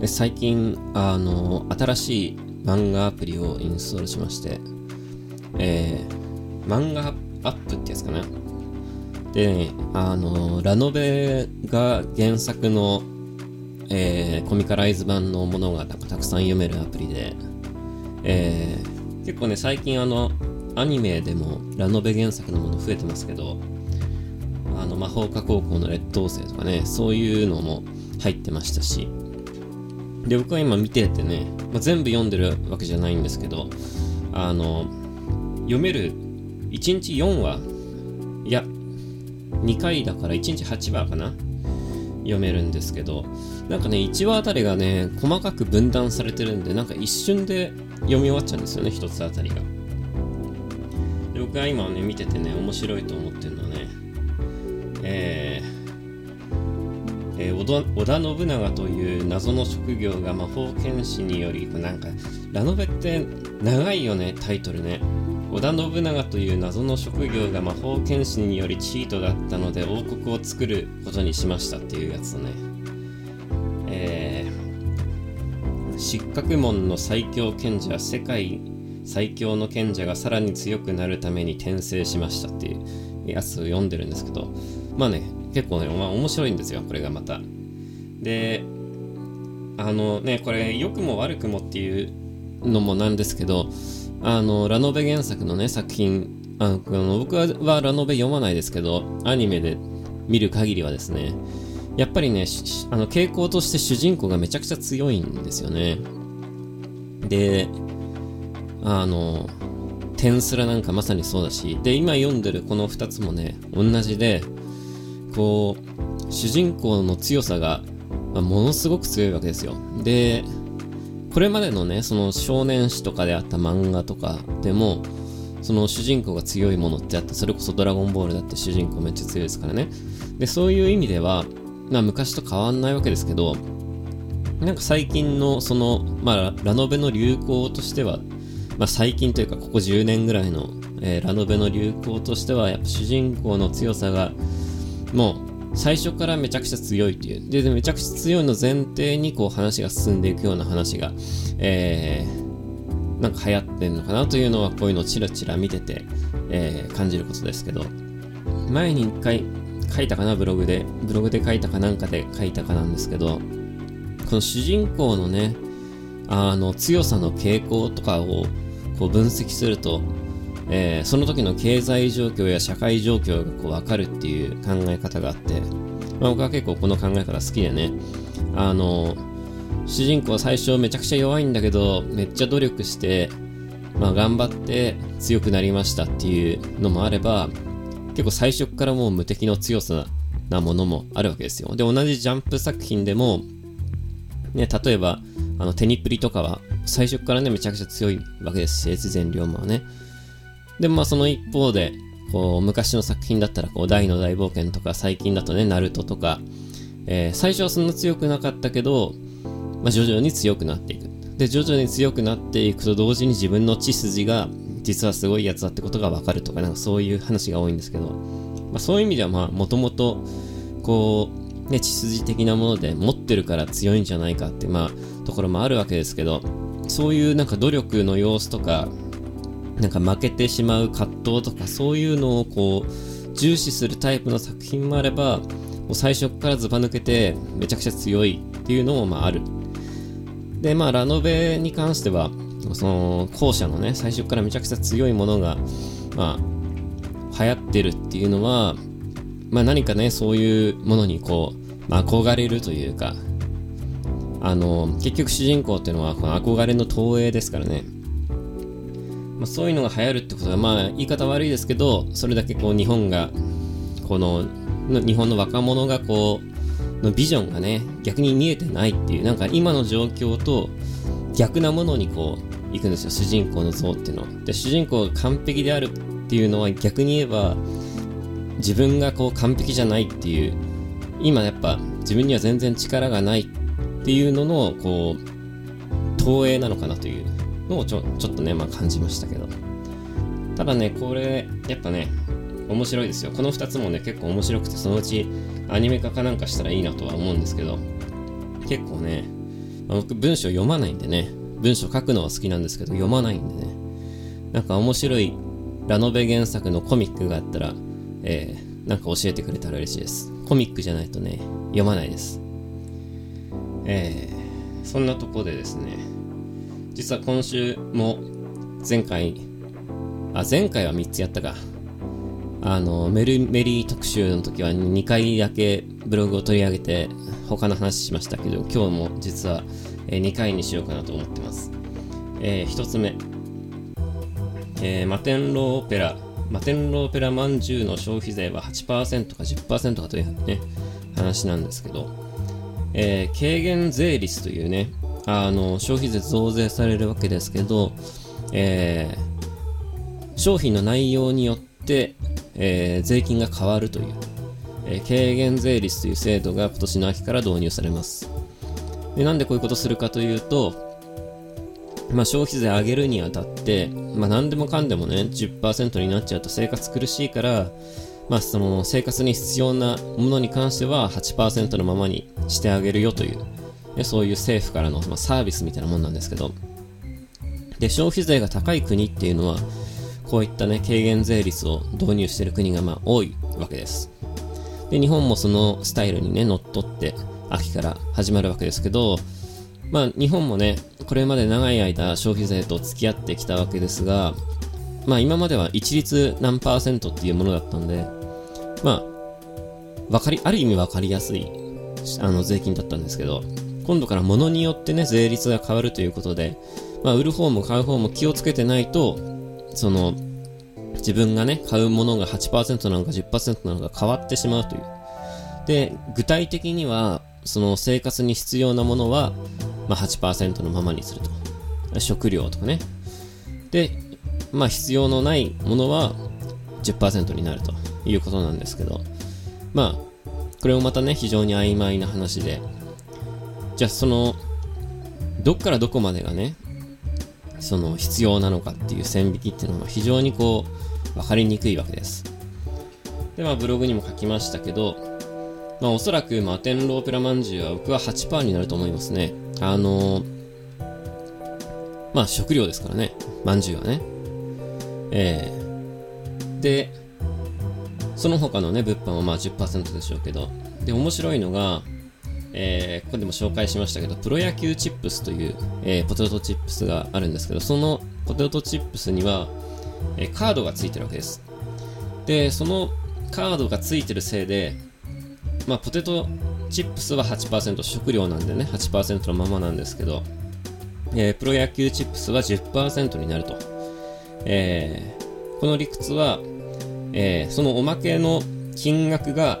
で最近、あの、新しい漫画アプリをインストールしまして、えー、漫画アップってやつかな。で、ね、あの、ラノベが原作の、えー、コミカライズ版のものがたくさん読めるアプリで、えー、結構ね、最近あの、アニメでもラノベ原作のもの増えてますけど、あの、魔法科高校の劣等生とかね、そういうのも入ってましたし、で、僕は今見ててね、まあ、全部読んでるわけじゃないんですけど、あの、読める1日4話、いや、2回だから1日8話かな読めるんですけど、なんかね、1話あたりがね、細かく分断されてるんで、なんか一瞬で読み終わっちゃうんですよね、1つあたりが。で僕が今ね、見ててね、面白いと思ってるのは織田信長という謎の職業が魔法剣士により、なんか、ラノベって長いよね、タイトルね。織田信長という謎の職業が魔法剣士によりチートだったので王国を作ることにしましたっていうやつね。えー、失格門の最強賢者、世界最強の賢者がさらに強くなるために転生しましたっていうやつを読んでるんですけど、まあね、結構ね、まあ面白いんですよ、これがまた。で、あのね、これ良くも悪くもっていうのもなんですけど、あの、ラノベ原作のね、作品、あの僕はラノベ読まないですけど、アニメで見る限りはですね、やっぱりね、あの傾向として主人公がめちゃくちゃ強いんですよね。で、あの、テンスラなんかまさにそうだし、で、今読んでるこの2つもね、同じで、こう、主人公の強さが、まあ、ものすごく強いわけですよ。で、これまでのね、その少年誌とかであった漫画とかでも、その主人公が強いものってあって、それこそドラゴンボールだって主人公めっちゃ強いですからね。で、そういう意味では、まあ昔と変わんないわけですけど、なんか最近のその、まあラノベの流行としては、まあ最近というかここ10年ぐらいの、えー、ラノベの流行としては、やっぱ主人公の強さが、もう最初からめちゃくちゃ強いっていう。で、でめちゃくちゃ強いの前提にこう話が進んでいくような話が、えー、なんか流行ってんのかなというのはこういうのをチラチラ見てて、えー、感じることですけど、前に一回書いたかな、ブログで。ブログで書いたかなんかで書いたかなんですけど、この主人公のね、あの強さの傾向とかをこう分析すると、えー、その時の経済状況や社会状況がこう分かるっていう考え方があって、まあ、僕は結構この考え方好きでね、あの、主人公は最初めちゃくちゃ弱いんだけど、めっちゃ努力して、まあ頑張って強くなりましたっていうのもあれば、結構最初からもう無敵の強さなものもあるわけですよ。で、同じジャンプ作品でも、ね、例えば、あの、テニプリとかは、最初からね、めちゃくちゃ強いわけですし、越前龍馬はね。でまあその一方で、こう、昔の作品だったら、こう、大の大冒険とか、最近だとね、ナルトとか、えー、最初はそんな強くなかったけど、まあ、徐々に強くなっていく。で、徐々に強くなっていくと同時に自分の血筋が、実はすごいやつだってことがわかるとか、なんかそういう話が多いんですけど、まあ、そういう意味では、まあ、もともと、こう、ね、血筋的なもので持ってるから強いんじゃないかって、まあ、ところもあるわけですけど、そういうなんか努力の様子とか、なんか負けてしまう葛藤とかそういうのをこう重視するタイプの作品もあればもう最初からずば抜けてめちゃくちゃ強いっていうのもまあある。でまあラノベに関してはその後者のね最初からめちゃくちゃ強いものがまあ流行ってるっていうのはまあ何かねそういうものにこう、まあ、憧れるというかあの結局主人公っていうのはこの憧れの投影ですからね。まあ、そういうのが流行るってことは、まあ、言い方悪いですけど、それだけこう、日本が、この、日本の若者がこう、のビジョンがね、逆に見えてないっていう、なんか今の状況と逆なものにこう、行くんですよ、主人公の像っていうのは。で、主人公が完璧であるっていうのは逆に言えば、自分がこう完璧じゃないっていう、今やっぱ自分には全然力がないっていうのの、こう、投影なのかなというをちょちょっとね、まあ感じましたけど。ただね、これ、やっぱね、面白いですよ。この2つもね、結構面白くて、そのうちアニメ化かなんかしたらいいなとは思うんですけど、結構ね、まあ僕文章読まないんでね、文章書くのは好きなんですけど、読まないんでね。なんか面白いラノベ原作のコミックがあったら、えー、なんか教えてくれたら嬉しいです。コミックじゃないとね、読まないです。えー、そんなとこでですね、実は今週も前回、あ、前回は3つやったか。あの、メルメリー特集の時は2回だけブログを取り上げて他の話しましたけど、今日も実は2回にしようかなと思ってます。えー、1つ目、えー、マテンローオペラ、マテンローオペラまんじゅうの消費税は8%か10%かというね、話なんですけど、えー、軽減税率というね、あの、消費税増税されるわけですけど、えー、商品の内容によって、えー、税金が変わるという、えー、軽減税率という制度が今年の秋から導入されます。で、なんでこういうことするかというと、まあ、消費税上げるにあたって、まあ、何でもかんでもね、10%になっちゃうと生活苦しいから、まあ、その生活に必要なものに関しては8%のままにしてあげるよという、ね、そういう政府からの、まあ、サービスみたいなもんなんですけど、で、消費税が高い国っていうのは、こういったね、軽減税率を導入してる国がまあ多いわけです。で、日本もそのスタイルにね、乗っ取って秋から始まるわけですけど、まあ日本もね、これまで長い間消費税と付き合ってきたわけですが、まあ今までは一律何パーセントっていうものだったんで、まあ、わかり、ある意味わかりやすい、あの税金だったんですけど、今度から物によってね、税率が変わるということで、まあ売る方も買う方も気をつけてないと、その、自分がね、買うものが8%なのか10%なのか変わってしまうという。で、具体的には、その生活に必要なものは、まあ、8%のままにすると。食料とかね。で、まあ必要のないものは10%になるということなんですけど、まあ、これもまたね、非常に曖昧な話で、じゃあその、どっからどこまでがね、その必要なのかっていう線引きっていうのは非常にこう、わかりにくいわけです。で、まあブログにも書きましたけど、まあおそらくマテンローペラまんじゅうは僕は8%になると思いますね。あのー、まあ食料ですからね。まんじゅうはね。えー、で、その他のね、物販はまあ10%でしょうけど。で、面白いのが、えー、ここでも紹介しましたけど、プロ野球チップスという、えー、ポテトチップスがあるんですけど、そのポテトチップスには、えー、カードがついてるわけです。で、そのカードがついてるせいで、まあ、ポテトチップスは8%、食料なんでね、8%のままなんですけど、えー、プロ野球チップスは10%になると。えー、この理屈は、えー、そのおまけの金額が、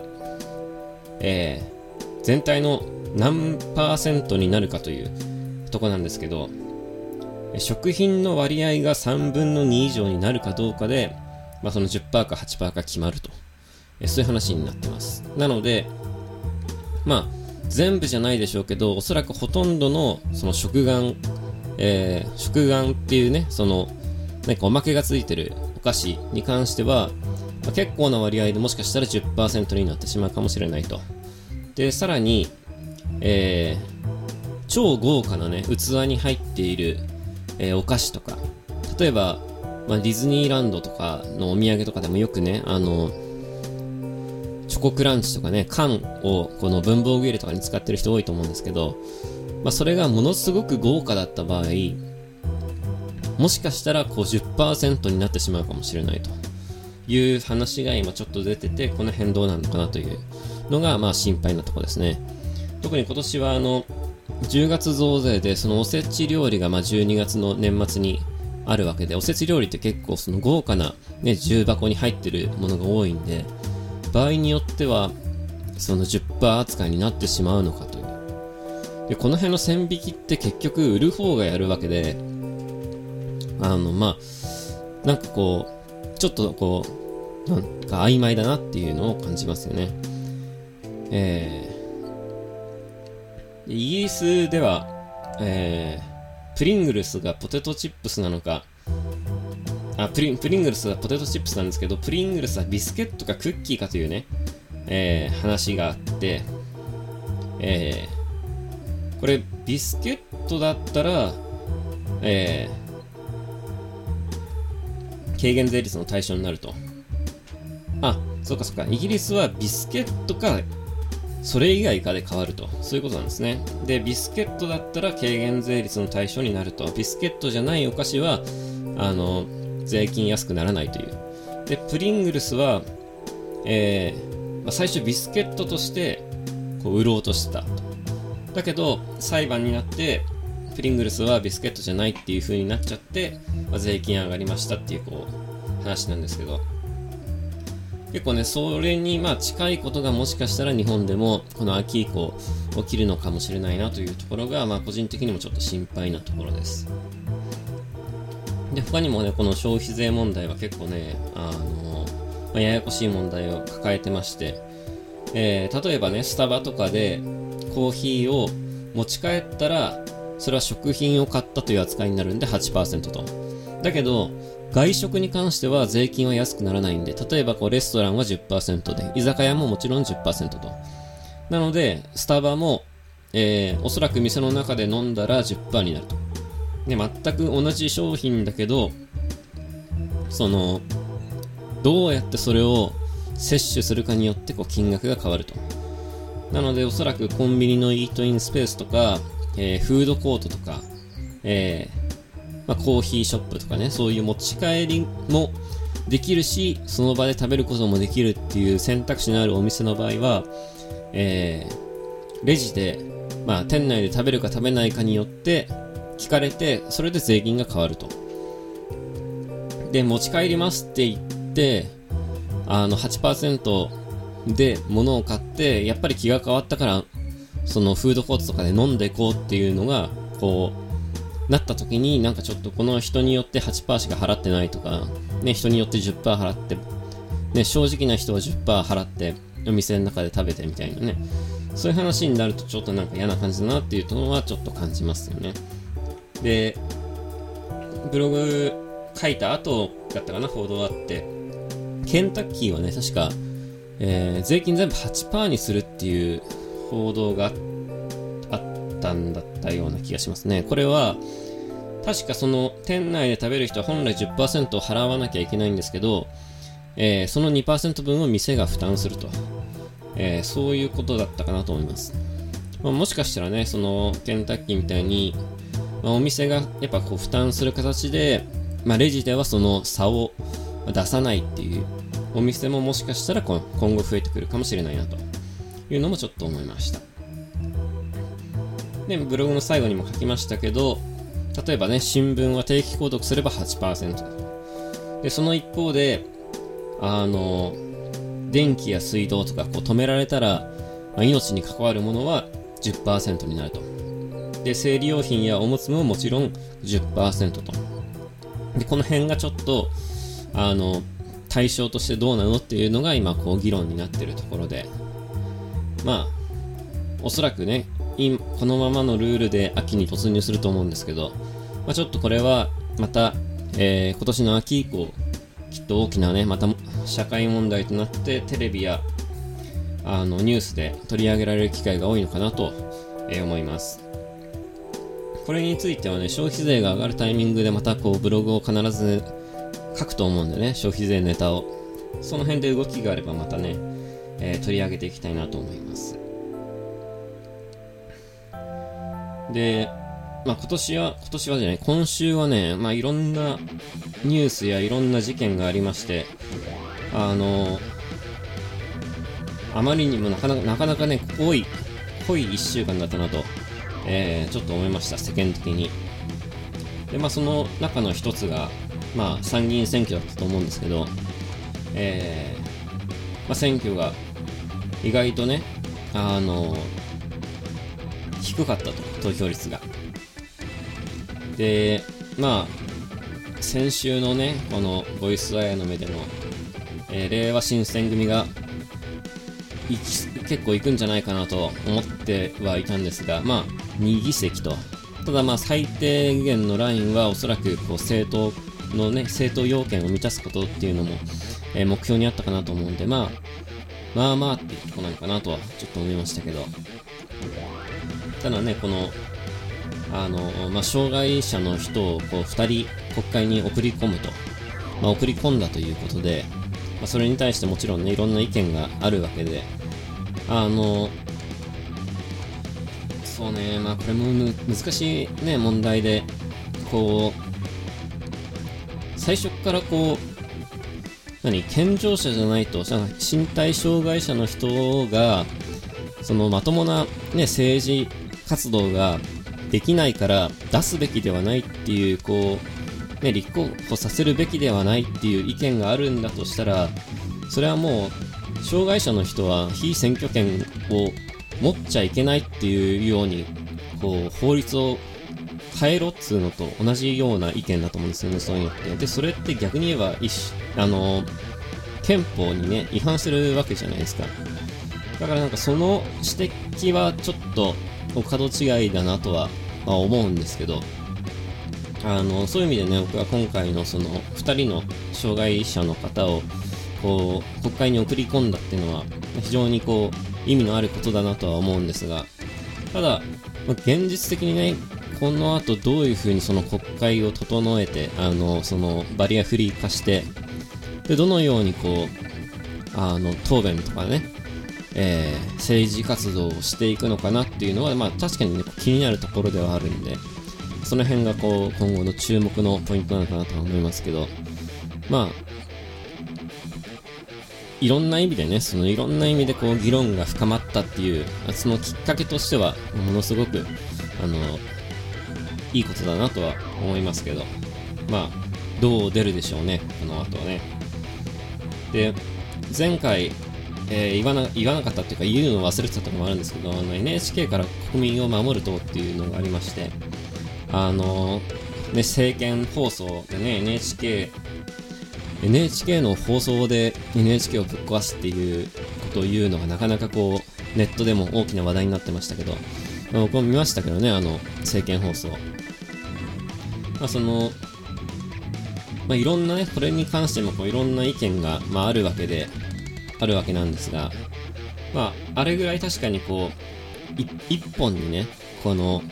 えー、全体の何パーセントになるかというとこなんですけど、食品の割合が3分の2以上になるかどうかで、まあ、その10%か8%か決まると。そういう話になってます。なので、まあ、全部じゃないでしょうけど、おそらくほとんどの、その食玩、えー、食玩っていうね、その、なんかおまけがついてるお菓子に関しては、まあ、結構な割合でもしかしたら10%になってしまうかもしれないと。で、さらに、えー、超豪華なね、器に入っている、えー、お菓子とか、例えば、まあ、ディズニーランドとかのお土産とかでもよくね、あの、チョコクランチとかね、缶をこの文房具入れとかに使ってる人多いと思うんですけど、まあ、それがものすごく豪華だった場合、もしかしたら50%になってしまうかもしれないという話が今ちょっと出てて、この辺どうなのかなというのがまあ心配なとこですね。特に今年はあの、10月増税でそのおせち料理がまあ12月の年末にあるわけで、おせち料理って結構その豪華なね、重箱に入ってるものが多いんで、場合によっては、その10%扱いになってしまうのかという。で、この辺の線引きって結局売る方がやるわけで、あの、まあ、なんかこう、ちょっとこう、なんか曖昧だなっていうのを感じますよね。えー、イギリスでは、えー、プリングルスがポテトチップスなのか、あプリン、プリングルスはポテトチップスなんですけど、プリングルスはビスケットかクッキーかというね、えー、話があって、えー、これ、ビスケットだったら、えー、軽減税率の対象になると。あ、そうかそうか。イギリスはビスケットか、それ以外かで変わると。そういうことなんですね。で、ビスケットだったら軽減税率の対象になると。ビスケットじゃないお菓子は、あの、税金安くならないという。で、プリングルスは、えー、まあ、最初ビスケットとして、こう、売ろうとしてたと。だけど、裁判になって、プリングルスはビスケットじゃないっていう風になっちゃって、まあ、税金上がりましたっていう、こう、話なんですけど。結構ね、それにまあ近いことがもしかしたら日本でもこの秋以降起きるのかもしれないなというところが、まあ個人的にもちょっと心配なところです。で、他にもね、この消費税問題は結構ね、あの、まあ、ややこしい問題を抱えてまして、えー、例えばね、スタバとかでコーヒーを持ち帰ったら、それは食品を買ったという扱いになるんで8%と。だけど、外食に関しては税金は安くならないんで、例えばこうレストランは10%で、居酒屋ももちろん10%と。なので、スタバも、えー、おそらく店の中で飲んだら10%になると。で、全く同じ商品だけど、その、どうやってそれを摂取するかによってこう金額が変わると。なので、おそらくコンビニのイートインスペースとか、えー、フードコートとか、えー、まあ、コーヒーショップとかね、そういう持ち帰りもできるし、その場で食べることもできるっていう選択肢のあるお店の場合は、えー、レジで、まあ、店内で食べるか食べないかによって、聞かれて、それで税金が変わると。で、持ち帰りますって言って、あの8%で物を買って、やっぱり気が変わったから、そのフードコートとかで飲んでいこうっていうのが、こう、なった時に、なんかちょっとこの人によって8%しか払ってないとか、ね、人によって10%払って、ね、正直な人は10%払って、お店の中で食べてみたいなね。そういう話になるとちょっとなんか嫌な感じだなっていうのはちょっと感じますよね。で、ブログ書いた後だったかな、報道あって、ケンタッキーはね、確か、えー、税金全部8%にするっていう報道があってたんだったような気がしますね。これは、確かその店内で食べる人は本来10%を払わなきゃいけないんですけど、えー、その2%分を店が負担すると、えー、そういうことだったかなと思います。まあ、もしかしたらね、そのケンタッキーみたいにまあ、お店がやっぱこう負担する形で、まあ、レジではその差を出さないっていうお店ももしかしたら今後増えてくるかもしれないなというのもちょっと思いました。で、ブログの最後にも書きましたけど、例えばね、新聞は定期購読すれば8%。で、その一方で、あの、電気や水道とかこう止められたら、まあ、命に関わるものは10%になると。で、生理用品やおむつももちろん10%と。で、この辺がちょっと、あの、対象としてどうなのっていうのが今、こう、議論になってるところで、まあ、おそらくね、このままのルールで秋に突入すると思うんですけど、まあ、ちょっとこれは、また、えー、今年の秋以降、きっと大きなね、また社会問題となって、テレビや、あの、ニュースで取り上げられる機会が多いのかなと、えー、思います。これについてはね、消費税が上がるタイミングでまたこうブログを必ず書くと思うんでね、消費税ネタを。その辺で動きがあればまたね、えー、取り上げていきたいなと思います。で、まあ今年は、今年はじゃない、今週はね、まあいろんなニュースやいろんな事件がありまして、あのあまりにもなかなかなかなかね、濃い、濃い1週間だったなとえー、ちょっと思いました、世間的に。で、まあ、その中の一つが、まあ、参議院選挙だったと思うんですけど、えー、まあ、選挙が意外とね、あの低かったと、投票率が。で、まあ、先週のね、このボイスアヤーの目での、えー、令和新選組が結構行くんじゃないかなと思ってはいたんですが、まあ、2議席と。ただまあ、最低限のラインはおそらくこう政党のね、政党要件を満たすことっていうのも、えー、目標にあったかなと思うんで、まあ、まあまあっていうとこなのかなとはちょっと思いましたけど。ただね、この、あの、まあ、障害者の人をこう2人国会に送り込むと、まあ、送り込んだということで、まあ、それに対してもちろんね、いろんな意見があるわけで、あの、そうね、まあ、これも難しいね、問題で、こう、最初からこう、何、健常者じゃないと、身体障害者の人が、そのまともな、ね、政治活動ができないから出すべきではないっていう、こう、ね、立候補させるべきではないっていう意見があるんだとしたら、それはもう、障害者の人は非選挙権を持っちゃいけないっていうように、こう、法律を変えろっつうのと同じような意見だと思うんですよね、そういうのって。で、それって逆に言えば、あの、憲法にね、違反するわけじゃないですか。だからなんかその指摘はちょっと、角違いだなとは、まあ、思うんですけど、あの、そういう意味でね、僕は今回のその、2人の障害者の方を、こう、国会に送り込んだっていうのは、非常にこう、意味のあることだなとは思うんですが、ただ、ま現実的にね、この後どういうふうにその国会を整えて、あの、そのバリアフリー化して、で、どのようにこう、あの、答弁とかね、えー、政治活動をしていくのかなっていうのは、まあ確かにね、気になるところではあるんで、その辺がこう、今後の注目のポイントなのかなと思いますけど、まあ、いろんな意味でね、そのいろんな意味でこう議論が深まったっていう、そのきっかけとしては、ものすごく、あの、いいことだなとは思いますけど、まあ、どう出るでしょうね、この後はね。で、前回、えー、言わな言わなかったっていうか言うの忘れてたとこもあるんですけど、あの NHK から国民を守る党っていうのがありまして、あのね、政見放送でね、NHK NHK の放送で NHK をぶっ壊すっていうことを言うのがなかなかこう、ネットでも大きな話題になってましたけど、僕も見ましたけどね、あの、政見放送。まあ、その、まあ、いろんなね、これに関してもこういろんな意見が、まあ、あるわけで、あるわけなんですが、まあ、あれぐらい確かにこう、一本にね、この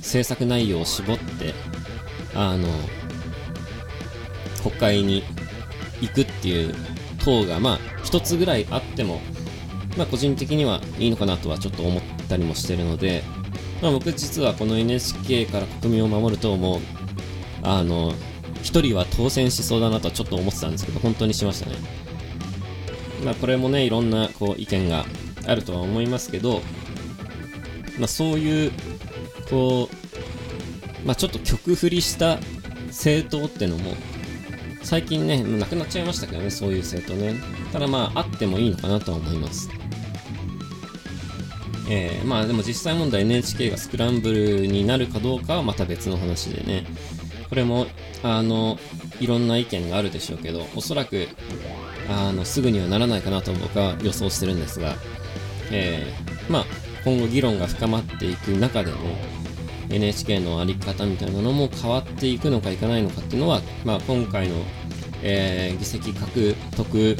制作内容を絞って、あの、国会に行くっていう党が、まあ、一つぐらいあっても、まあ、個人的にはいいのかなとはちょっと思ったりもしてるので、まあ、僕実はこの NHK から国民を守る党も、あの、一人は当選しそうだなとはちょっと思ってたんですけど、本当にしましたね。まあ、これもね、いろんなこう意見があるとは思いますけど、まあ、そういう、こう、まあ、ちょっと曲振りした政党ってのも、最近ね、なくなっちゃいましたけどね、そういう政党ね。ただまあ、あってもいいのかなとは思います。えー、まあでも実際問題 NHK がスクランブルになるかどうかはまた別の話でね。これも、あの、いろんな意見があるでしょうけど、おそらく、あの、すぐにはならないかなと僕は予想してるんですが、えー、まあ、今後議論が深まっていく中でね、NHK のあり方みたいなのも変わっていくのかいかないのかっていうのは、まあ、今回の、えー、議席獲得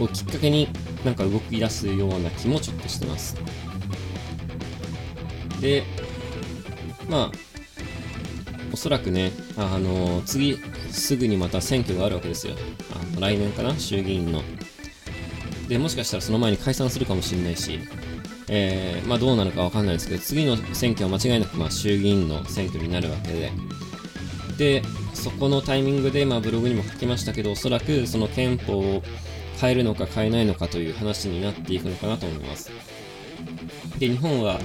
をきっかけになんか動き出すような気もちょっとしてます。で、まあ、おそらくね、あの、次、すぐにまた選挙があるわけですよ。あの来年かな？衆議院の。で、もしかしたらその前に解散するかもしれないし、えー、まあどうなるかわかんないですけど、次の選挙は間違いなくまあ衆議院の選挙になるわけで、で、そこのタイミングで、まあブログにも書きましたけど、おそらくその憲法を変えるのか変えないのかという話になっていくのかなと思います。で、日本は、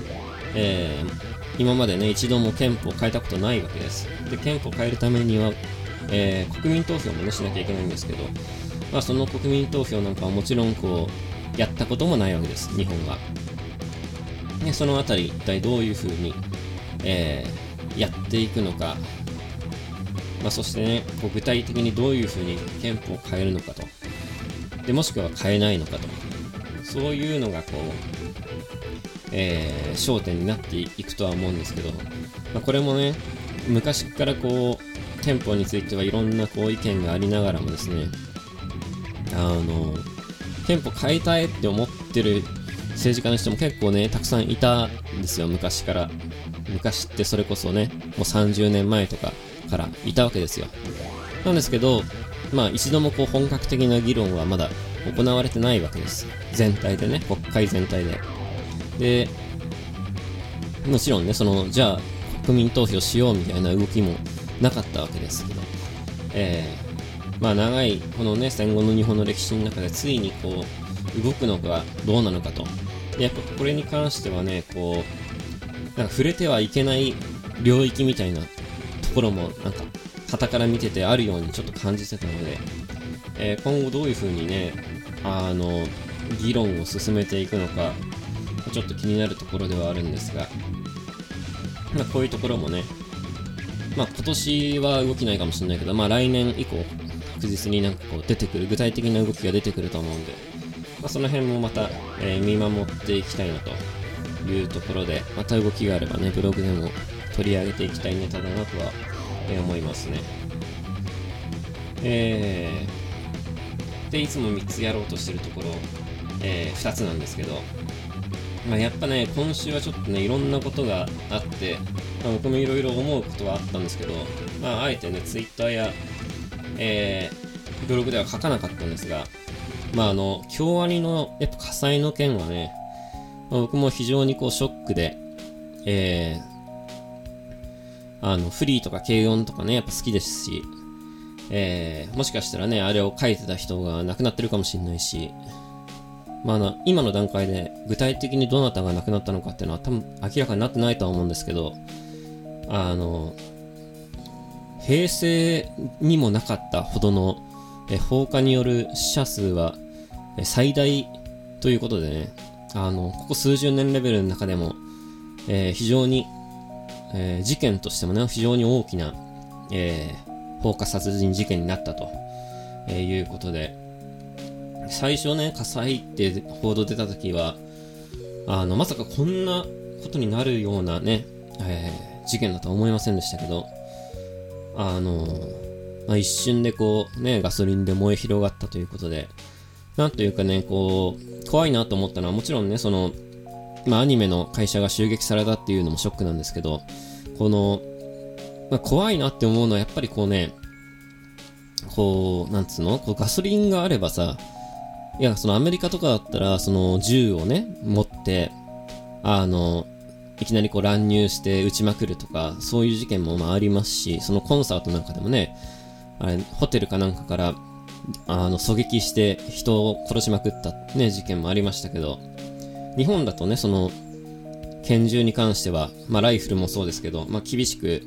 えー、今までね、一度も憲法を変えたことないわけです。で、憲法を変えるためには、えー、国民投票もね、しなきゃいけないんですけど、まあその国民投票なんかはもちろんこう、やったこともないわけです、日本は。ね、そのあたり一体どういうふうに、えー、やっていくのか、まあ、そしてね、こう具体的にどういうふうに憲法を変えるのかと。で、もしくは変えないのかと。そういうのがこう、えー、焦点になっていくとは思うんですけど、まあ、これもね、昔からこう、憲法についてはいろんなこう意見がありながらもですね、あの、憲法変えたいって思ってる政治家の人も結構ね、たくさんいたんですよ、昔から。昔ってそれこそね、もう30年前とかからいたわけですよ。なんですけど、まあ一度もこう本格的な議論はまだ行われてないわけです。全体でね、国会全体で。で、もちろんね、その、じゃあ国民投票しようみたいな動きもなかったわけですけど、えー、まあ長いこのね、戦後の日本の歴史の中でついにこう、動くのかどうなのかと。でやっぱこれに関してはね、こう、なんか触れてはいけない領域みたいなところも、なんか、傍から見ててあるようにちょっと感じてたので、えー、今後どういう風にね、あの、議論を進めていくのか、ちょっと気になるところではあるんですが、まあ、こういうところもね、まあ、今年は動きないかもしれないけど、まあ、来年以降、確実になんかこう出てくる、具体的な動きが出てくると思うんで、まあ、その辺もまた、えー、見守っていきたいなというところで、また動きがあればね、ブログでも取り上げていきたいネタだなとは、えー、思いますね。えー、で、いつも3つやろうとしてるところ、えー、2つなんですけど、まあ、やっぱね、今週はちょっとね、いろんなことがあって、まあ、僕もいろいろ思うことはあったんですけど、まあ、あえてね、ツイッターや、えー、ブログでは書かなかったんですが、まあ、あの、京アニの、やっぱ火災の件はね、まあ、僕も非常にこう、ショックで、えー、あの、フリーとか軽音とかね、やっぱ好きですし、えー、もしかしたらね、あれを書いてた人が亡くなってるかもしれないし、まあ、あの今の段階で具体的にどなたが亡くなったのかっていうのは多分明らかになってないとは思うんですけど、あの、平成にもなかったほどのえ放火による死者数は最大ということでね、あの、ここ数十年レベルの中でも、えー、非常に、えー、事件としてもね、非常に大きな、えー、放火殺人事件になったと、えいうことで、最初ね、火災って報道出た時は、あの、まさかこんなことになるようなね、えー、事件だとは思いませんでしたけど、あのまあ、一瞬でこう、ね、ガソリンで燃え広がったということで、なんというかね、こう、怖いなと思ったのはもちろんね、その、まあ、アニメの会社が襲撃されたっていうのもショックなんですけど、この、まあ、怖いなって思うのはやっぱりこうね、こう、なんつうの？こうガソリンがあればさ、いや、そのアメリカとかだったら、その銃をね、持って、あの、いきなりこう乱入して撃ちまくるとか、そういう事件もまあありますし、そのコンサートなんかでもね、あれ、ホテルかなんかから、あの、狙撃して人を殺しまくったね、事件もありましたけど、日本だとね、その、拳銃に関しては、まあライフルもそうですけど、まあ厳しく、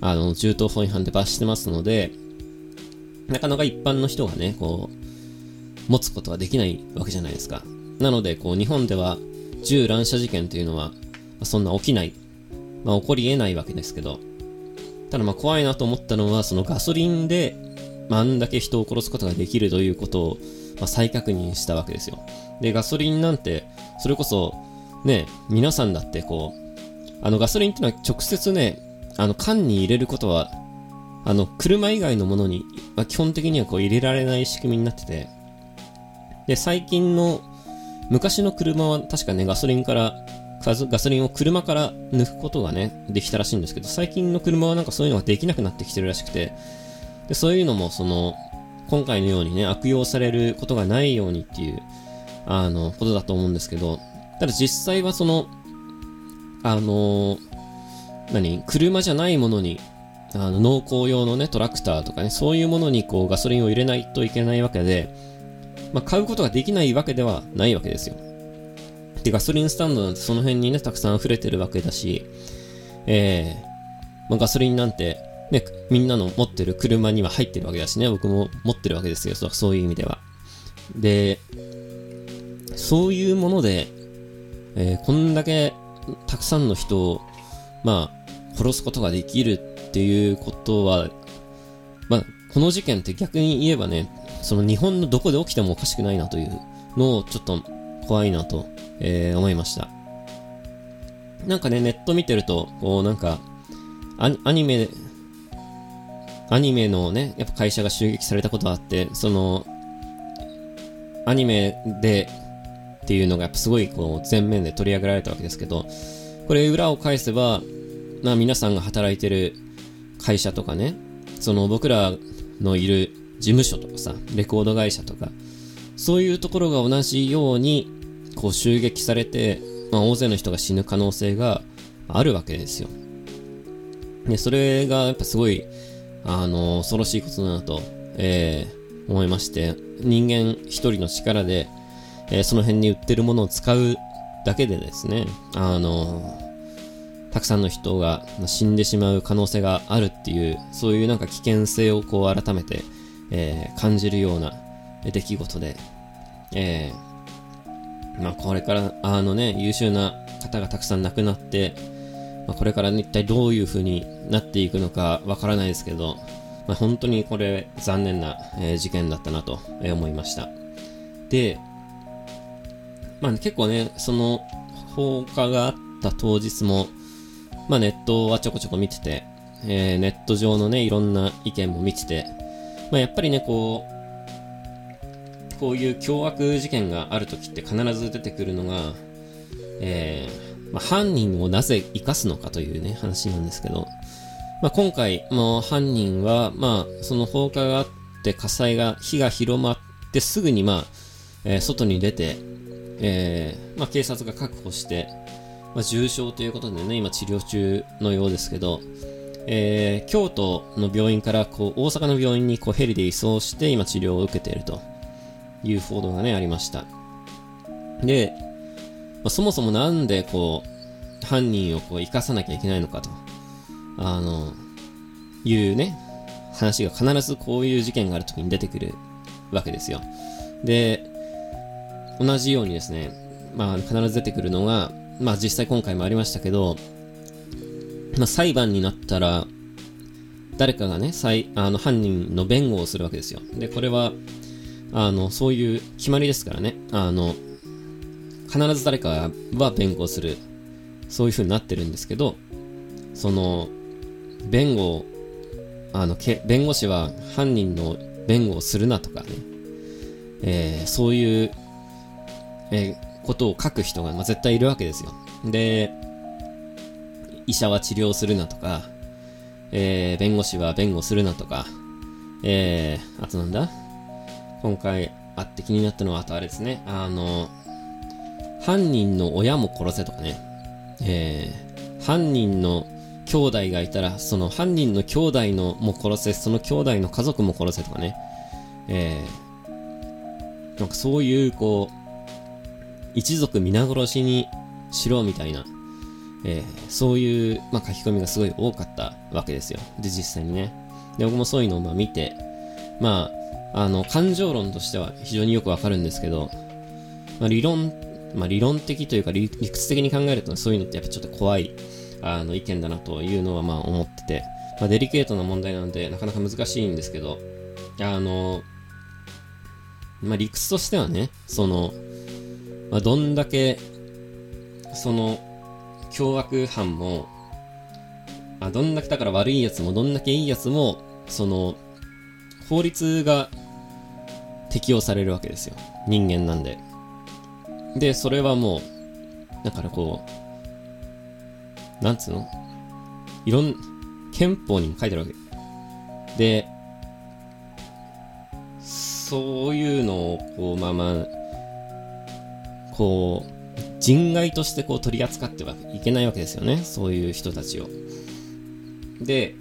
あの、銃刀法違反で罰してますので、なかなか一般の人がね、こう、持つことはできないわけじゃないですか。なので、こう、日本では銃乱射事件というのは、そんな起きない。まあ、起こり得ないわけですけど、ただまあ怖いなと思ったのは、そのガソリンで、まあ、あんだけ人を殺すことができるということを、まあ、再確認したわけですよ。で、ガソリンなんて、それこそ、ね、皆さんだってこう、あのガソリンってのは直接ね、あの缶に入れることは、あの、車以外のものに、まあ、基本的にはこう入れられない仕組みになってて、で、最近の、昔の車は確かね、ガソリンから、ガソリンを車から抜くことがね、できたらしいんですけど、最近の車はなんかそういうのができなくなってきてるらしくて、で、そういうのもその、今回のようにね、悪用されることがないようにっていう、あの、ことだと思うんですけど、ただ実際はその、あの何車じゃないものに、あの、農耕用のね、トラクターとかね、そういうものにこう、ガソリンを入れないといけないわけで、まあ、買うことができないわけではないわけですよ。で、ガソリンスタンドなんてその辺にね、たくさん溢れてるわけだし、えー、まあ、ガソリンなんて、ね、みんなの持ってる車には入ってるわけだしね、僕も持ってるわけですよ、そういう意味では。で、そういうもので、えー、こんだけたくさんの人を、まあ、殺すことができるっていうことは、まあ、この事件って逆に言えばね、その日本のどこで起きてもおかしくないなというのをちょっと怖いなと、えー、思いました。なんかね、ネット見てると、こうなんか、アニメ、アニメのね、やっぱ会社が襲撃されたことあって、その、アニメで、っていうのがやっぱすごいこう前面で取り上げられたわけですけど、これ裏を返せば、まあ皆さんが働いてる会社とかね、その僕らのいる事務所とかさ、レコード会社とか、そういうところが同じように、こう襲撃されて、まあ大勢の人が死ぬ可能性があるわけですよ。で、それがやっぱすごい、あの、恐ろしいことだなと、えー、思いまして、人間一人の力で、えー、その辺に売ってるものを使うだけでですね、あの、たくさんの人が死んでしまう可能性があるっていう、そういうなんか危険性をこう改めて、えー、感じるような出来事で、えー、まあこれからあのね、優秀な方がたくさん亡くなって、まあ、これから、ね、一体どういう風になっていくのかわからないですけど、まあ、本当にこれ残念な、えー、事件だったなと思いました。で、まあ、ね結構ね、その放火があった当日も、まあ、ネットはちょこちょこ見てて、えー、ネット上のね、いろんな意見も見てて、まあ、やっぱりね、こう、こういう凶悪事件がある時って必ず出てくるのが、えー、まあ、犯人をなぜ生かすのかというね、話なんですけど、まあ、今回、もう犯人は、まあ、その放火があって火災が、火が広まってすぐにまあ、えー、外に出て、えー、まあ、警察が確保して、まあ、重傷ということでね、今治療中のようですけど、えー、京都の病院からこう大阪の病院にこうヘリで移送して今治療を受けていると。いう報道がね、ありました。で、まあ、そもそもなんでこう、犯人をこう生かさなきゃいけないのかと、あの、いうね、話が必ずこういう事件がある時に出てくるわけですよ。で、同じようにですね、まあ必ず出てくるのが、まあ実際今回もありましたけど、まあ裁判になったら、誰かがね、あの犯人の弁護をするわけですよ。で、これは、あの、そういう決まりですからね、あの、必ず誰かは弁護する。そういう風になってるんですけど、その、弁護あの、け、弁護士は犯人の弁護をするなとかね、えー、そういうえー、ことを書く人が、まあ、絶対いるわけですよ。で、医者は治療するなとか、えー、弁護士は弁護するなとか、えー、あとなんだ？今回あって気になったのは、あとあれですね、あの、犯人の親も殺せとかね、えー、犯人の兄弟がいたら、その犯人の兄弟のも殺せ、その兄弟の家族も殺せとかね、えー、なんかそういう、こう、一族皆殺しにしろみたいな、えー、そういう、まあ、書き込みがすごい多かったわけですよ。で、実際にね。で、僕もそういうのをまあ見て、まあ、あの、感情論としては非常によくわかるんですけど、まあ、理論、まあ、理論的というか理屈的に考えるとそういうのってやっぱちょっと怖い、あの、意見だなというのはまあ思ってて、まあ、デリケートな問題なのでなかなか難しいんですけど、あの、まあ、理屈としてはね、その、まあ、どんだけ、その、凶悪犯も、あどんだけだから悪い奴もどんだけいい奴も、その、法律が適用されるわけですよ。人間なんで。で、それはもう、だからこう、なんつうの？いろん、憲法にも書いてあるわけ。で、そういうのを、こう、まあまあ、こう、人外としてこう取り扱ってはいけないわけですよね。そういう人たちを。で、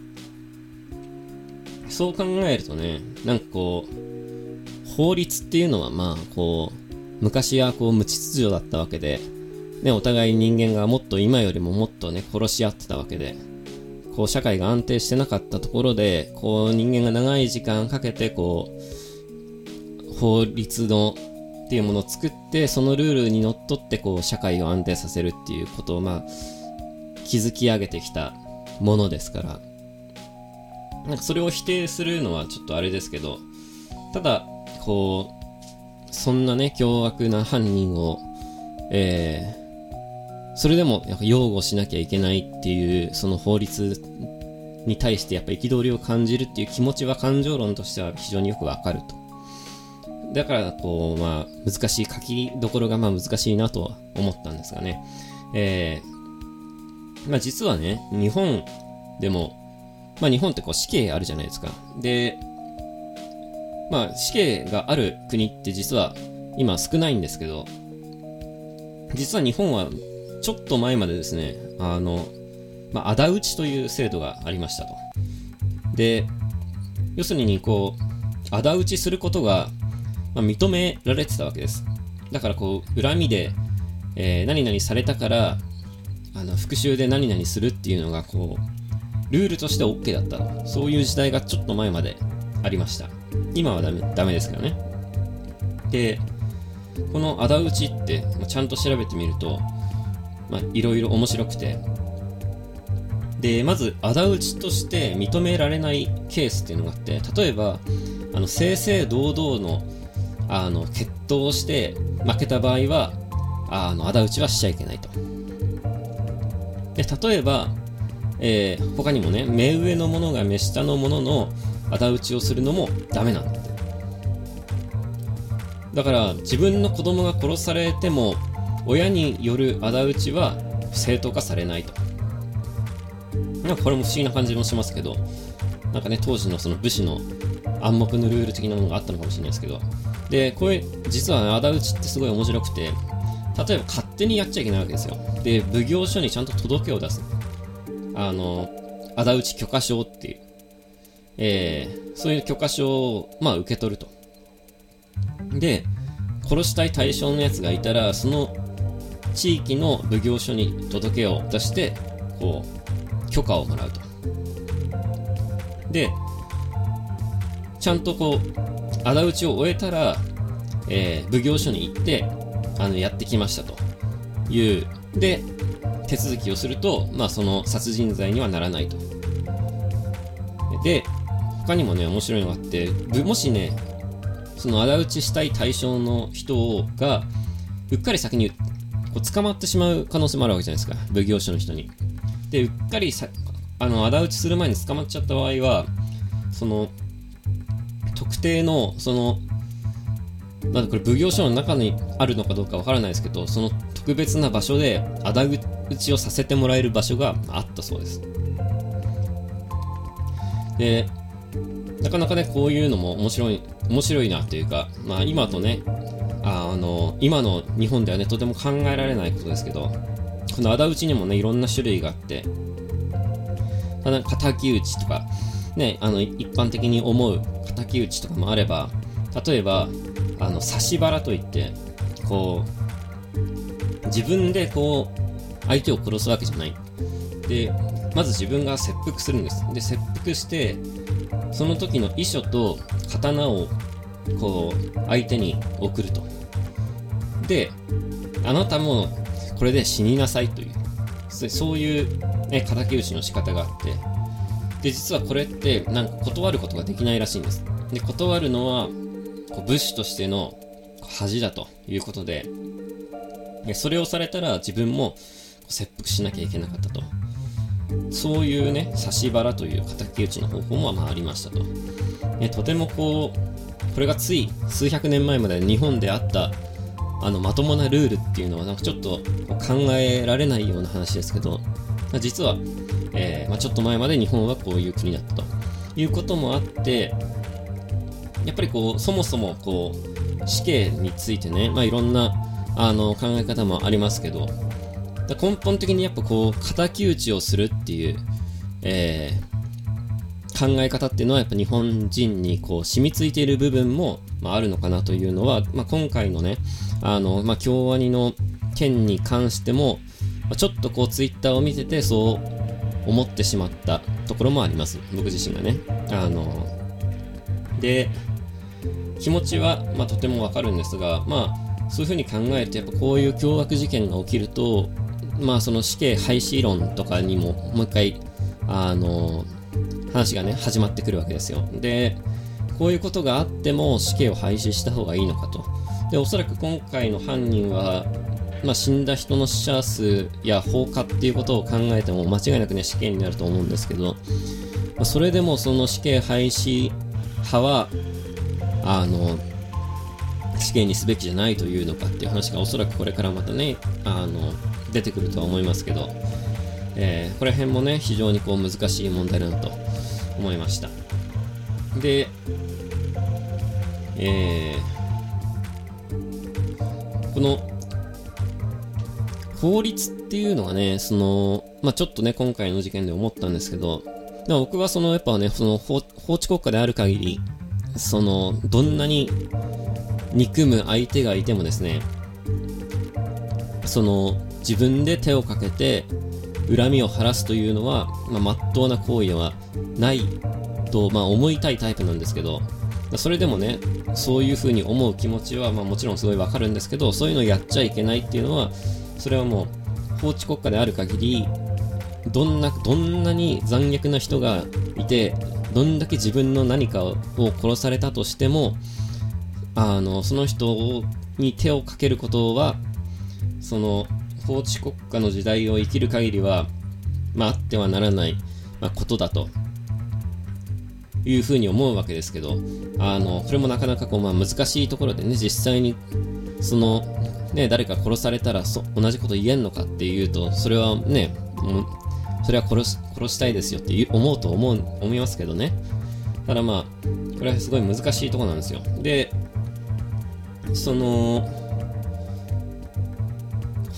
そう考えるとね、なんかこう、法律っていうのはまあ、こう、昔はこう無秩序だったわけで、ね、お互い人間がもっと今よりももっとね、殺し合ってたわけで、こう社会が安定してなかったところで、こう人間が長い時間かけてこう、法律のっていうものを作って、そのルールにのっとって、こう、社会を安定させるっていうことを、まあ、築き上げてきたものですから、なんかそれを否定するのはちょっとあれですけど、ただ、こう、そんなね、凶悪な犯人を、えー、それでも、やっぱ擁護しなきゃいけないっていう、その法律に対してやっぱ憤りを感じるっていう気持ちは感情論としては非常によくわかると。だからこうまあ難しい書きどころがまあ難しいなとは思ったんですがねえー、まあ実はね日本でもまあ日本ってこう死刑あるじゃないですかでまあ死刑がある国って実は今少ないんですけど実は日本はちょっと前までですねあのまあ、仇討ちという制度がありましたと。で、要するに、こう、仇討ちすることが、まあ、認められてたわけです。だから、こう、恨みで、えー、何々されたから、あの、復讐で何々するっていうのが、こう、ルールとして OK だった。そういう時代がちょっと前までありました。今はダメ、ダメですけどね。で、この仇討ちって、まあちゃんと調べてみると、まあ、いろいろ面白くて、で、まず、仇討ちとして認められないケースっていうのがあって、例えば、あの、正々堂々の、あの、決闘をして負けた場合は、あの、仇討ちはしちゃいけないと。で、例えば、えー、他にもね、目上の者が目下の者の仇討ちをするのもダメなんだって。だから、自分の子供が殺されても、親による仇討ちは正当化されないと。なんかこれも不思議な感じもしますけど、なんかね、当時のその武士の暗黙のルール的なものがあったのかもしれないですけど、で、これ、実は、ね、仇討ちってすごい面白くて、例えば勝手にやっちゃいけないわけですよ。で、奉行所にちゃんと届けを出す。あの、仇討ち許可証っていう、えー、そういう許可証を、まあ、受け取ると。で、殺したい対象のやつがいたら、その地域の奉行所に届けを出して、こう、許可をもらうと。で、ちゃんとこう、仇討ちを終えたら、えー、奉行所に行って、あの、やってきましたという、で、手続きをすると、まあ、その殺人罪にはならないと。で、他にもね、面白いのがあって、もしね、その仇討ちしたい対象の人が、うっかり先にこう捕まってしまう可能性もあるわけじゃないですか、奉行所の人に。でうっかりさあの仇討ちする前に捕まっちゃった場合はその特定のそのなんこれ奉行所の中にあるのかどうかわからないですけどその特別な場所で仇討ちをさせてもらえる場所があったそうですでなかなかねこういうのも面白い面白いなというかまあ今とねあの今の日本ではねとても考えられないことですけどこの仇討ちにもね、いろんな種類があって、ただ敵討ちとか、ね、あの、一般的に思う敵討ちとかもあれば、例えば、あの、刺し腹といって、こう、自分でこう、相手を殺すわけじゃない。で、まず自分が切腹するんです。で、切腹して、その時の遺書と刀を、こう、相手に送ると。で、あなたもこれで死になさいという、そういう、ね、敵討ちの仕方があって、で、実はこれって、なんか断ることができないらしいんです。で、断るのは、こう武士としての恥だということで、でそれをされたら自分も切腹しなきゃいけなかったと。そういうね、差し腹という敵討ちの方法もまあありましたと。ね、とてもこう、これがつい数百年前まで日本であったあのまともなルールっていうのはなんかちょっと考えられないような話ですけど、実は、えー、まあ、ちょっと前まで日本はこういう国だったということもあって、やっぱりこう、そもそもこう、死刑についてね、まあ、いろんなあの考え方もありますけど、根本的にやっぱこう、敵討ちをするっていう、えー、考え方っていうのはやっぱ日本人にこう染みついている部分も、まあ、あるのかなというのは、まあ、今回のね、あの、まあ、京アニの件に関しても、まあ、ちょっとこうツイッターを見ててそう思ってしまったところもあります。僕自身がね。あの、で、気持ちは、まあ、とてもわかるんですが、まあ、そういうふうに考えると、やっぱこういう凶悪事件が起きると、まあ、その死刑廃止論とかにも、もう一回、あの、話がね、始まってくるわけですよ。で、こういうことがあっても死刑を廃止した方がいいのかと。でおそらく今回の犯人は、まあ、死んだ人の死者数や放火っていうことを考えても間違いなくね死刑になると思うんですけど、まあ、それでもその死刑廃止派はあの死刑にすべきじゃないというのかっていう話がおそらくこれからまたねあの出てくるとは思いますけど、えー、これ辺もね非常にこう難しい問題だなと思いました。でえー、この法律っていうのがね、その、まあ、ちょっとね、今回の事件で思ったんですけど、まあ、僕はその、やっぱね、その法、法治国家である限り、その、どんなに憎む相手がいてもですね、その、自分で手をかけて、恨みを晴らすというのは、まあ、真っ当な行為ではないと、まあ、思いたいタイプなんですけど、それでもね、そういうふうに思う気持ちは、まあ、もちろんすごいわかるんですけど、そういうのをやっちゃいけないっていうのは、それはもう、法治国家である限り、どんな、どんなに残虐な人がいて、どんだけ自分の何かを殺されたとしても、あの、その人に手をかけることは、その、法治国家の時代を生きる限りは、まあ、あってはならない、まあ、ことだというふうに思うわけですけど、あの、これもなかなかこう、まあ難しいところでね、実際に、その、ね、誰か殺されたらそ同じこと言えんのかっていうと、それはね、もそれは殺し殺したいですよって思うと思う、思いますけどね。ただまあ、これはすごい難しいところなんですよ。で、その、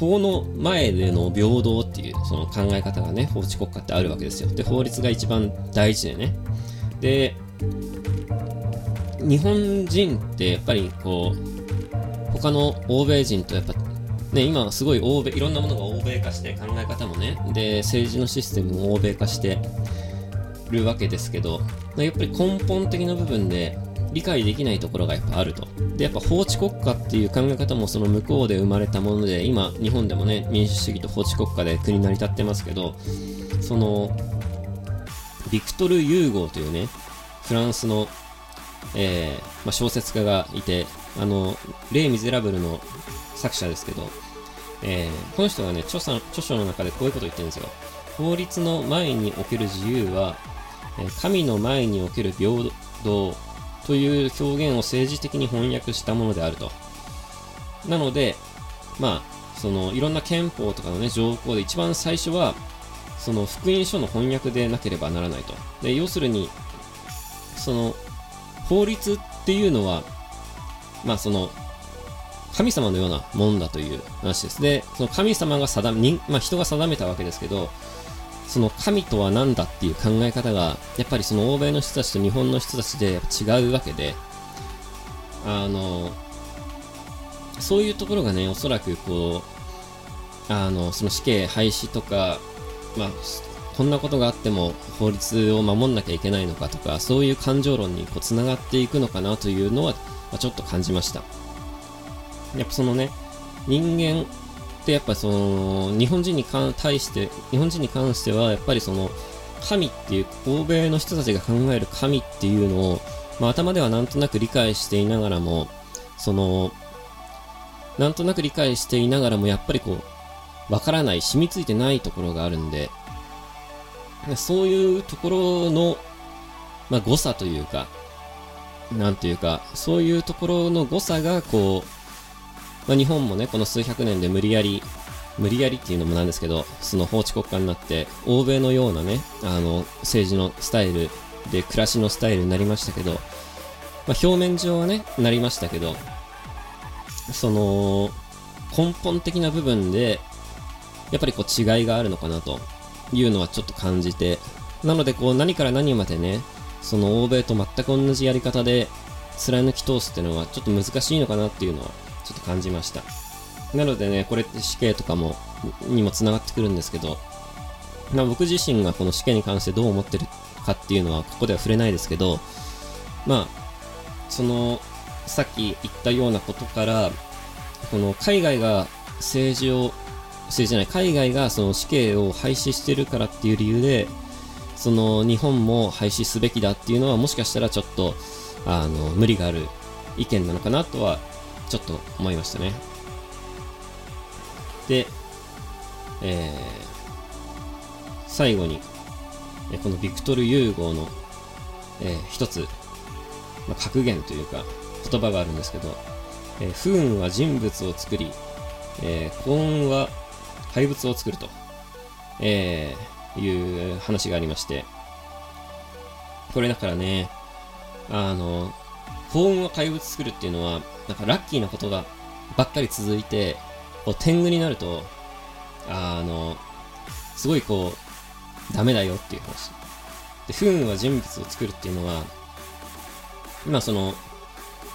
法の前での平等っていうその考え方がね、法治国家ってあるわけですよ。で、法律が一番大事でね。で、日本人ってやっぱりこう、他の欧米人とやっぱ、ね、今すごい欧米、いろんなものが欧米化して考え方もね、で、政治のシステムも欧米化してるわけですけど、やっぱり根本的な部分で理解できないところがやっぱあると。で、やっぱ法治国家っていう考え方もその向こうで生まれたもので、今、日本でもね、民主主義と法治国家で国成り立ってますけど、その、ビクトル・ユーゴーというね、フランスの、えー、まあ、小説家がいて、あの、レ・ミゼラブルの作者ですけど、えー、この人がね著書、著書の中でこういうことを言ってるんですよ。法律の前における自由は、え神の前における平等という表現を政治的に翻訳したものであると。なので、まあ、そのいろんな憲法とかのね、条項で一番最初は、その福音書の翻訳でなければならないと。で、要するに、その、法律っていうのは、まあその、神様のようなもんだという話です。で、その神様が定め、まあ人が定めたわけですけど、その神とは何だっていう考え方が、やっぱりその欧米の人たちと日本の人たちで違うわけで、あの、そういうところがね、おそらくこう、あの、その死刑廃止とか、まあ、こんなことがあっても法律を守んなきゃいけないのかとか、そういう感情論にこう繋がっていくのかなというのは、ま、ちょっと感じました。やっぱそのね、人間ってやっぱその、日本人に対して、日本人に関してはやっぱりその、神っていう、欧米の人たちが考える神っていうのを、まあ、頭ではなんとなく理解していながらも、その、なんとなく理解していながらも、やっぱりこう、わからない、染みついてないところがあるんで、そういうところの、まあ、誤差というか、なんというか、そういうところの誤差が、こう、まあ、日本もね、この数百年で無理やり、無理やりっていうのもなんですけど、その法治国家になって、欧米のようなね、あの、政治のスタイルで、暮らしのスタイルになりましたけど、まあ、表面上はね、なりましたけど、その、根本的な部分で、やっぱりこう違いがあるのかなというのはちょっと感じて、なのでこう何から何までね、その欧米と全く同じやり方で貫き通すっていうのはちょっと難しいのかなっていうのはちょっと感じました。なのでね、これって死刑とかも、にも繋がってくるんですけど、ま僕自身がこの死刑に関してどう思ってるかっていうのはここでは触れないですけど、まあ、その、さっき言ったようなことから、この海外が政治を、政治じゃない、海外がその死刑を廃止してるからっていう理由で、その日本も廃止すべきだっていうのはもしかしたらちょっと、あの、無理がある意見なのかなとは、ちょっと思いましたね。で、えー、最後に、このビクトル・ユーゴーの、えー、一つ、まあ、格言というか、言葉があるんですけど、えー、不運は人物を作り、えー、幸運は怪物を作ると、えー、いう話がありまして、これだからね、あの、幸運は怪物作るっていうのは、なんかラッキーなことがばっかり続いて、こう天狗になると、あの、すごいこう、ダメだよっていう話。で、不運は人物を作るっていうのは、今その、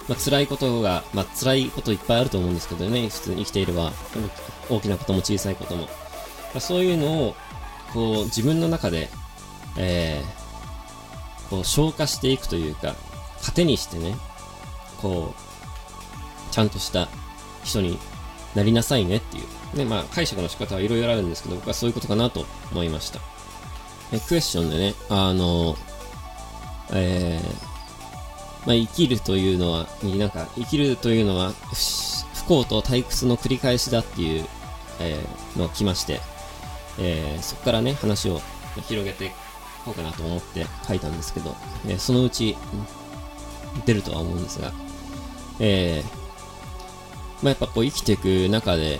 まあ、辛いことが、まあ、辛いこといっぱいあると思うんですけどね、普通に生きていれば、大きなことも小さいことも。まあ、そういうのを、こう、自分の中で、えー、こう、消化していくというか、糧にしてね、こう、ちゃんとした人になりなさいねっていう。ね、まあ、解釈の仕方はいろいろあるんですけど、僕はそういうことかなと思いました。えクエスチョンでね、あの、えー、まあ、生きるというのは、なんか、生きるというのは、不幸と退屈の繰り返しだっていう、えー、のが来まして、えー、そこからね、話を広げていこうかなと思って書いたんですけど、えー、そのうち、出るとは思うんですが、えー、まあ、やっぱこう生きていく中で、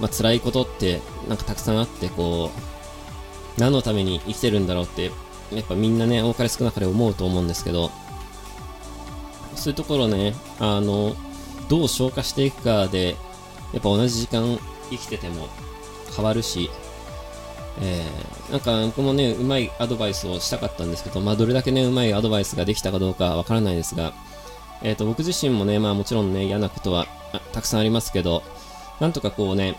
まあ、辛いことってなんかたくさんあって、こう、何のために生きてるんだろうって、やっぱみんなね、多かれ少なかれ思うと思うんですけど、そういうところね、あの、どう消化していくかで、やっぱ同じ時間生きてても変わるし、えー、なんか僕もね、うまいアドバイスをしたかったんですけど、まあどれだけね、うまいアドバイスができたかどうかわからないですが、えっ、ー、と、僕自身もね、まあもちろんね、嫌なことはたくさんありますけど、なんとかこうね、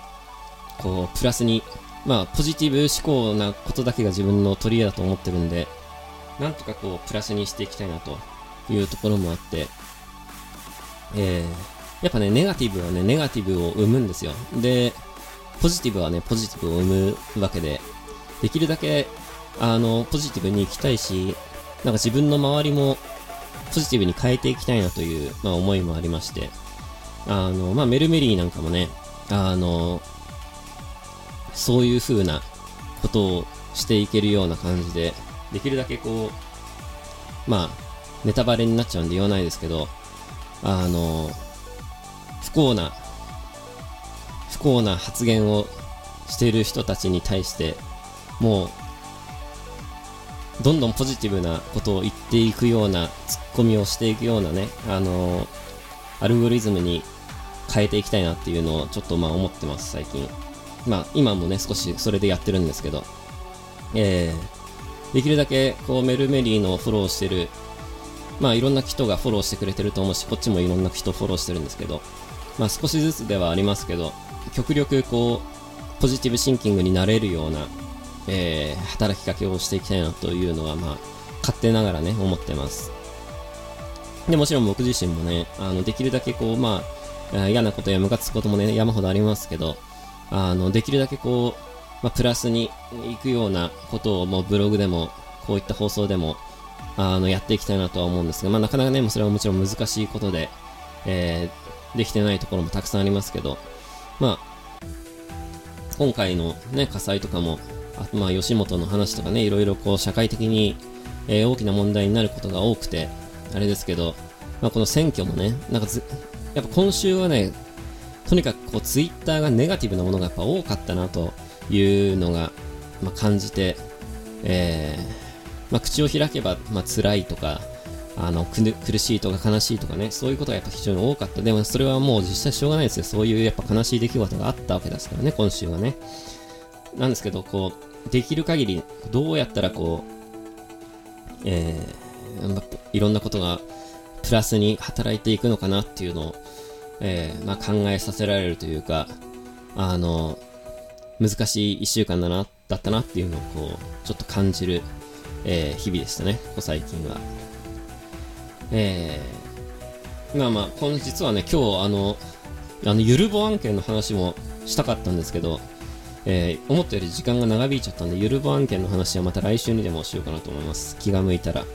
こう、プラスに、まあ、ポジティブ思考なことだけが自分の取り柄だと思ってるんで、なんとかこう、プラスにしていきたいなというところもあって、えー、やっぱね、ネガティブはね、ネガティブを生むんですよ。で、ポジティブはね、ポジティブを生むわけで、できるだけ、あの、ポジティブに行きたいし、なんか自分の周りもポジティブに変えていきたいなという、まあ、思いもありまして、あの、まあ、メルメリーなんかもね、あの、そういう風なことをしていけるような感じで、できるだけこう、まあ、ネタバレになっちゃうんで言わないですけど、あの、不幸な、不幸な発言をしている人たちに対して、もう、どんどんポジティブなことを言っていくような、ツッコミをしていくようなね、あの、アルゴリズムに変えていきたいなっていうのをちょっとまあ思ってます、最近。まあ今もね、少しそれでやってるんですけど、えー、できるだけこうメルメリーのフォローしてる、まあいろんな人がフォローしてくれてると思うし、こっちもいろんな人フォローしてるんですけど、まあ少しずつではありますけど、極力こう、ポジティブシンキングになれるような、えー、働きかけをしていきたいなというのは、まあ、勝手ながらね、思ってます。で、もちろん僕自身もね、あの、できるだけこう、まあ、嫌なことやムカつくこともね、山ほどありますけど、あの、できるだけこう、まあ、プラスに行くようなことをもうブログでも、こういった放送でも、あの、やっていきたいなとは思うんですが、まあ、なかなかね、もうそれはもちろん難しいことで、えー、できてないところもたくさんありますけど、まあ、今回のね、火災とかも、あとまあ、吉本の話とかね、いろいろこう、社会的に、えー、大きな問題になることが多くて、あれですけど、まあ、この選挙もね、なんかず、やっぱ今週はね、とにかくこうツイッターがネガティブなものがやっぱ多かったなというのが、まあ、感じて、えー、まあ、口を開けば、まあ、辛いとか、あの苦しいとか悲しいとかね、そういうことがやっぱ非常に多かった。でもそれはもう実際しょうがないですよ。そういうやっぱ悲しい出来事があったわけですからね、今週はね。なんですけど、こう、できる限り、どうやったらこう、えー、いろんなことがプラスに働いていくのかなっていうのを、えー、まあ、考えさせられるというか、あの、難しい一週間だな、だったなっていうのをこう、ちょっと感じる、えー、日々でしたね、ここ最近は。えー、まあまあ、この実はね、今日あの、あの、ゆるぼ案件の話もしたかったんですけど、えー、思ったより時間が長引いちゃったんで、ゆるぼ案件の話はまた来週にでもしようかなと思います。気が向いたら。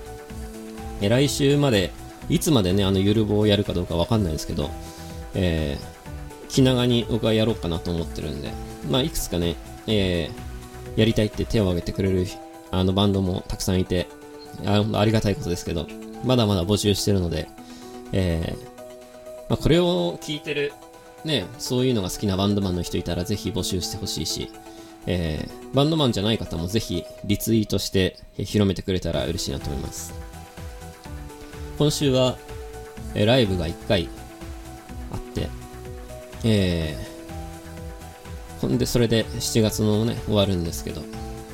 えー、来週まで、いつまでね、あのゆる棒をやるかどうかわかんないですけど、えー、気長に僕はやろうかなと思ってるんで、まあ、いくつかね、えー、やりたいって手を挙げてくれるあのバンドもたくさんいてあ、ありがたいことですけど、まだまだ募集してるので、えまあ、これを聞いてる、ね、そういうのが好きなバンドマンの人いたらぜひ募集してほしいし、えー、バンドマンじゃない方もぜひリツイートして広めてくれたら嬉しいなと思います。今週は、えー、ライブが1回、えー、ほんで、それで7月のね、終わるんですけど、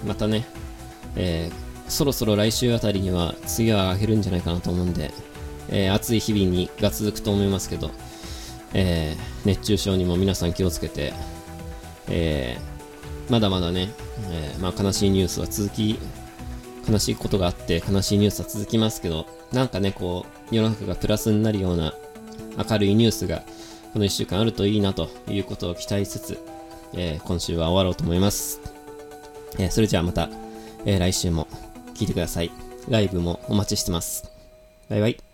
またね、えー、そろそろ来週あたりには梅雨は明けるんじゃないかなと思うんで、えー、暑い日々にが続くと思いますけど、えー、熱中症にも皆さん気をつけて、えー、まだまだね、えー、まあ、悲しいニュースは続き、悲しいことがあって悲しいニュースは続きますけど、なんかね、こう、世の中がプラスになるような明るいニュースがこの1週間あるといいなということを期待しつつ、えー、今週は終わろうと思います。えー、それじゃあまた、えー、来週も聞いてください。ライブもお待ちしてます。バイバイ。